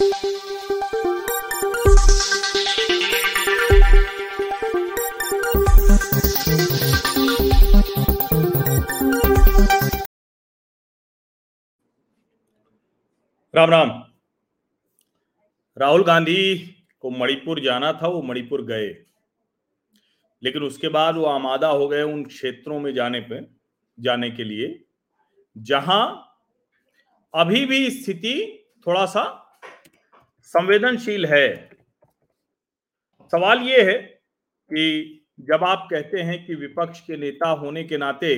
राम राम। राहुल गांधी को मणिपुर जाना था, वो मणिपुर गए। लेकिन उसके बाद वो आमादा हो गए उन क्षेत्रों में जाने पे, जाने के लिए, जहाँ अभी भी स्थिति थोड़ा सा संवेदनशील है। सवाल ये है कि जब आप कहते हैं कि विपक्ष के नेता होने के नाते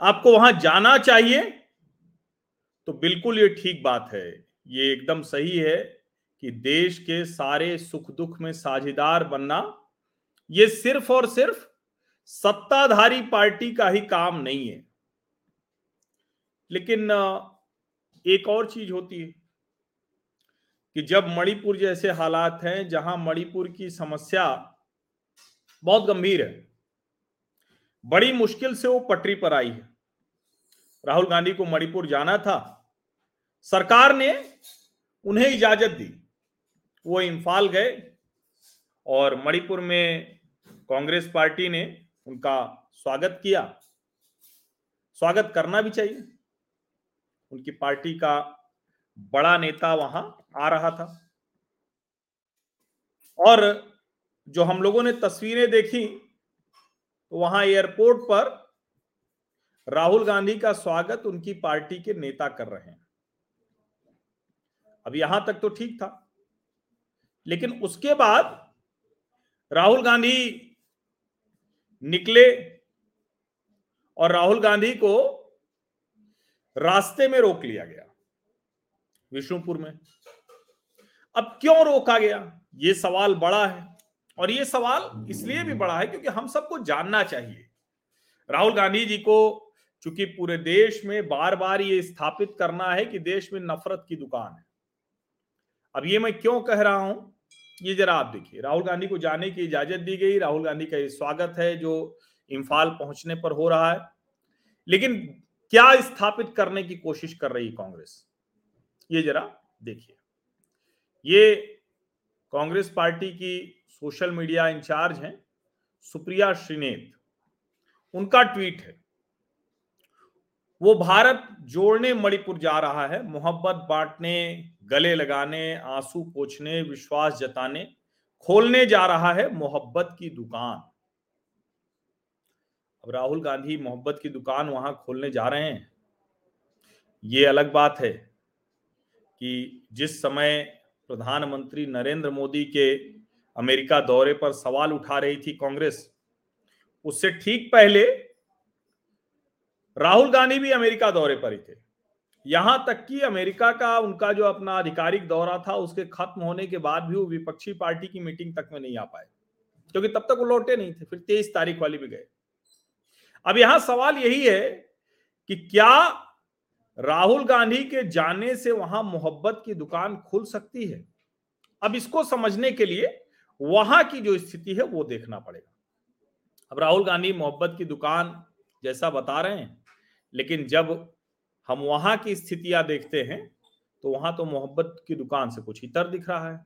आपको वहाँ जाना चाहिए तो बिल्कुल ये ठीक बात है। ये एकदम सही है कि देश के सारे सुख दुख में साझेदार बनना, ये सिर्फ़ और सिर्फ़ सत्ताधारी पार्टी का ही काम नहीं है। लेकिन एक और चीज़ होती है कि जब मणिपुर जैसे हालात हैं, जहाँ मणिपुर की समस्या बहुत गंभीर है, बड़ी मुश्किल से वो पटरी पर आई है। राहुल गांधी को मणिपुर जाना था। सरकार ने उन्हें इजाज़त दी। वो इम्फाल गए और मणिपुर में कांग्रेस पार्टी ने उनका स्वागत किया। स्वागत करना भी चाहिए। उनकी पार्टी का बड़ा नेता वहाँ आ रहा था। और जो हम लोगों ने तस्वीरें देखी तो वहाँ एयरपोर्ट पर राहुल गांधी का स्वागत उनकी पार्टी के नेता कर रहे हैं। अब यहाँ तक तो ठीक था, लेकिन उसके बाद राहुल गांधी निकले और राहुल गांधी को रास्ते में रोक लिया गया। विष्णुपुर में। अब क्यों रोका गया? ये सवाल बड़ा है और ये सवाल इसलिए भी बड़ा है क्योंकि हम सबको जानना चाहिए। राहुल गांधी जी को चूँकि पूरे देश में बार बार ये स्थापित करना है कि देश में नफरत की दुकान है। अब ये मैं क्यों कह रहा हूँ? ये जरा आप देखिए। राहुल गांधी को जाने की इजाज़त दी गई। राहुल गांधी का ये स्वागत है जो इम्फाल पहुँचने पर हो रहा है। लेकिन क्या स्थापित करने की कोशिश कर रही कांग्रेस? ये जरा देखिए। ये कांग्रेस पार्टी की सोशल मीडिया इंचार्ज हैं सुप्रिया श्रीनेत। उनका ट्वीट है, वो भारत जोड़ने मणिपुर जा रहा है। मोहब्बत बांटने, गले लगाने, आँसू पोछने, विश्वास जताने, खोलने जा रहा है मोहब्बत की दुकान। अब राहुल गांधी मोहब्बत की दुकान वहाँ खोलने जा रहे हैं। ये अलग बात है कि जिस समय प्रधानमंत्री नरेंद्र मोदी के अमेरिका दौरे पर सवाल उठा रही थी कांग्रेस, उससे ठीक पहले राहुल गांधी भी अमेरिका दौरे पर ही थे। यहाँ तक कि अमेरिका का उनका जो अपना आधिकारिक दौरा था, उसके खत्म होने के बाद भी वो विपक्षी पार्टी की मीटिंग तक में नहीं आ पाए, क्योंकि तब तक वो लौटे नहीं थे, फिर तेईस तारीख वाली भी गए। अब यहाँ सवाल यही है कि क्या राहुल गांधी के जाने से वहाँ मोहब्बत की दुकान खुल सकती है? अब इसको समझने के लिए वहाँ की जो स्थिति है वो देखना पड़ेगा। अब राहुल गांधी मोहब्बत की दुकान जैसा बता रहे हैं, लेकिन जब हम वहाँ की स्थितियाँ देखते हैं तो वहाँ तो मोहब्बत की दुकान से कुछ इतर दिख रहा है।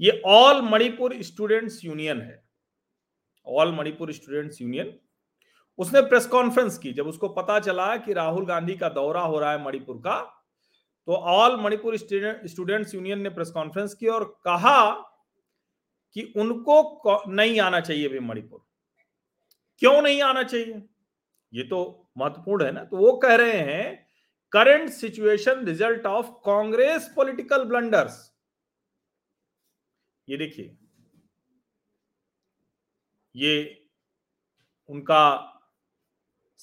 ये ऑल मणिपुर स्टूडेंट्स यूनियन है। ऑल मणिपुर स्टूडेंट्स यूनियन उसने प्रेस कॉन्फ्रेंस की, जब उसको पता चला कि राहुल गांधी का दौरा हो रहा है मणिपुर का तो ऑल मणिपुर स्टूडेंट्स यूनियन ने प्रेस कॉन्फ्रेंस की और कहा कि उनको नहीं आना चाहिए भी मणिपुर। क्यों नहीं आना चाहिए? ये तो महत्वपूर्ण है ना? तो वो कह रहे हैं current situation result of Congress political blunders ये देखिए, ये उनका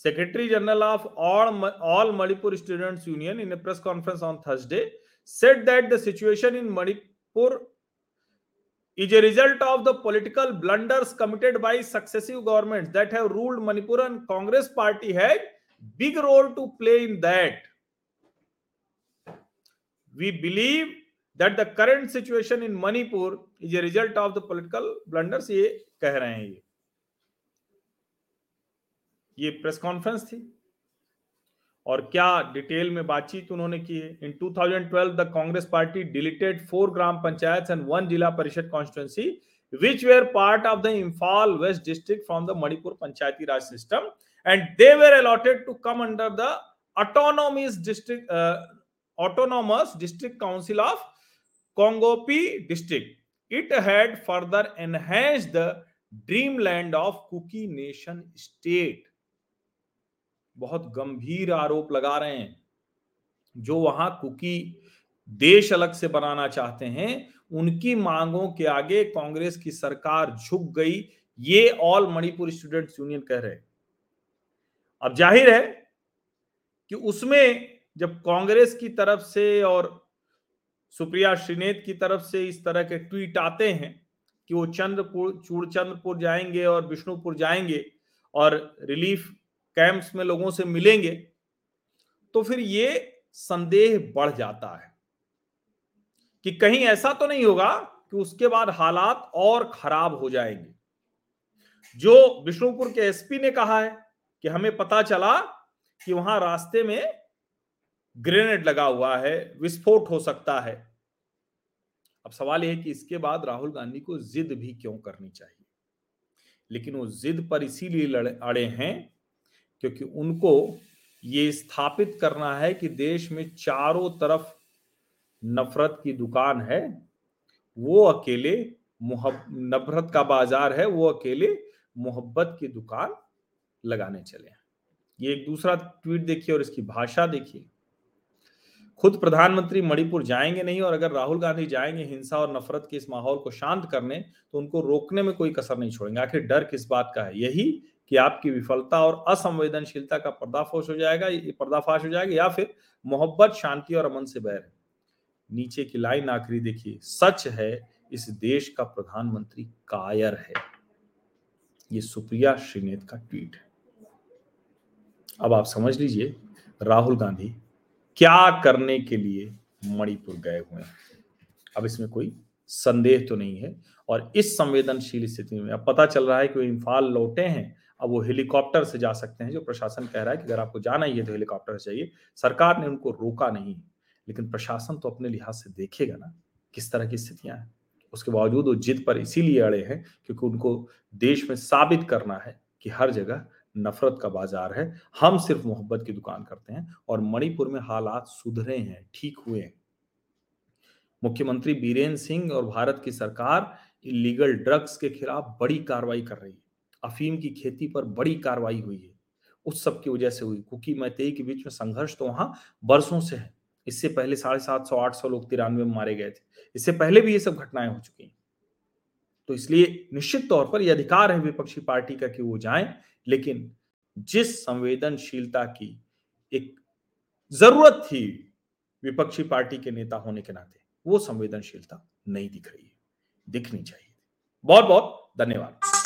secretary general of all all Manipur students union in a press conference on Thursday said that the situation in Manipur is a result of the political blunders committed by successive government that have ruled Manipur and Congress party has big role to play in that we believe that the current situation in Manipur is a result of the political blunders ये कह रहे हैं ये ये press conference थी और क्या detail में बातचीत उन्होंने की है? In 2012 the Congress party deleted four gram panchayat and one zilla parishad constituency which were part of the Imphal west district from the Manipur panchayati raj system and they were allotted to come under the autonomous district autonomous district council of Kangpokpi district it had further enhance the dream land of Kuki nation state बहुत गंभीर आरोप लगा रहे हैं। जो वहाँ cookie देश अलग से बनाना चाहते हैं, उनकी मांगों के आगे कांग्रेस की सरकार झुक गई, ये ऑल मणिपुर स्टूडेंट्स यूनियन कह रहे हैं। अब ज़ाहिर है कि उसमें जब कांग्रेस की तरफ़ से और सुप्रिया श्रीनेत की तरफ़ से इस तरह के ट्वीट आते हैं कि वो चंद्रपुर चूड़चंद्रपुर जाएँगे और विष्णुपुर जाएँगे और रिलीफ कैंप्स में लोगों से मिलेंगे तो फिर ये संदेह बढ़ जाता है कि कहीं ऐसा तो नहीं होगा कि उसके बाद हालात और खराब हो जाएँगे। जो विष्णुपुर के एसपी ने कहा है कि हमें पता चला कि वहाँ रास्ते में ग्रेनेड लगा हुआ है, विस्फोट हो सकता है। अब सवाल यह कि इसके बाद राहुल गांधी को जिद भी क्यों करनी चाहिए? लेकिन वो जिद पर इसीलिए अड़े हैं क्योंकि उनको ये स्थापित करना है कि देश में चारों तरफ़ नफरत की दुकान है। वो अकेले नफरत का बाज़ार है, वो अकेले मोहब्बत की दुकान लगाने चले ये एक दूसरा ट्वीट देखिए और इसकी भाषा देखिए। खुद प्रधानमंत्री मणिपुर जाएँगे नहीं और अगर राहुल गांधी जाएँगे हिंसा और नफरत के इस माहौल को शांत करने तो उनको रोकने में कोई कसर नहीं छोड़ेंगे। आखिर डर किस बात का है? यही कि आपकी विफलता और असंवेदनशीलता का पर्दाफाश हो जाएगा, ये पर्दाफाश हो जाएगा या फिर मोहब्बत, शांति और अमन से बैर है। नीचे की लाइन आखिरी देखिए, सच है, इस देश का प्रधानमंत्री कायर है। ये सुप्रिया श्रीनेत का ट्वीट है। अब आप समझ लीजिए, राहुल गांधी क्या करने के लिए मणिपुर गए हुए हैं। अब इसमें कोई संदेह तो नहीं है और इस संवेदनशील स्थिति में अब पता चल रहा है कि वो इम्फाल लौटे हैं अब वो हेलीकॉप्टर से जा सकते हैं, जो प्रशासन कह रहा है कि अगर आपको जाना ही है तो हेलीकॉप्टर से चाहिए सरकार ने उनको रोका नहीं, लेकिन प्रशासन तो अपने लिहाज से देखेगा ना किस तरह की स्थितियाँ हैं। उसके बावजूद वो जिद पर इसीलिए अड़े हैं क्योंकि उनको देश में साबित करना है कि हर जगह नफरत का बाज़ार है। हम सिर्फ़ मोहब्बत की दुकान करते हैं और मणिपुर में हालात सुधरे हैं, ठीक हुए हैं। मुख्यमंत्री बीरेन सिंह और भारत की सरकार इलीगल ड्रग्स के खिलाफ बड़ी कार्रवाई कर रही है। अफीम की खेती पर बड़ी कार्रवाई हुई है। उस सब की वजह से हुई कुकी मैतेई के बीच में संघर्ष तो वहाँ बरसों से है। इससे पहले साढ़े सात सौ, आठ सौ लोग तिरानवे में मारे गए थे। इससे पहले भी ये सब घटनाएँ हो चुकी हैं। तो इसलिए निश्चित तौर पर यह अधिकार है विपक्षी पार्टी का कि वो जाएँ, लेकिन जिस संवेदनशीलता की एक ज़रूरत थी विपक्षी पार्टी के नेता होने के नाते, वो संवेदनशीलता नहीं दिख रही है। दिखनी चाहिए। बहुत बहुत धन्यवाद।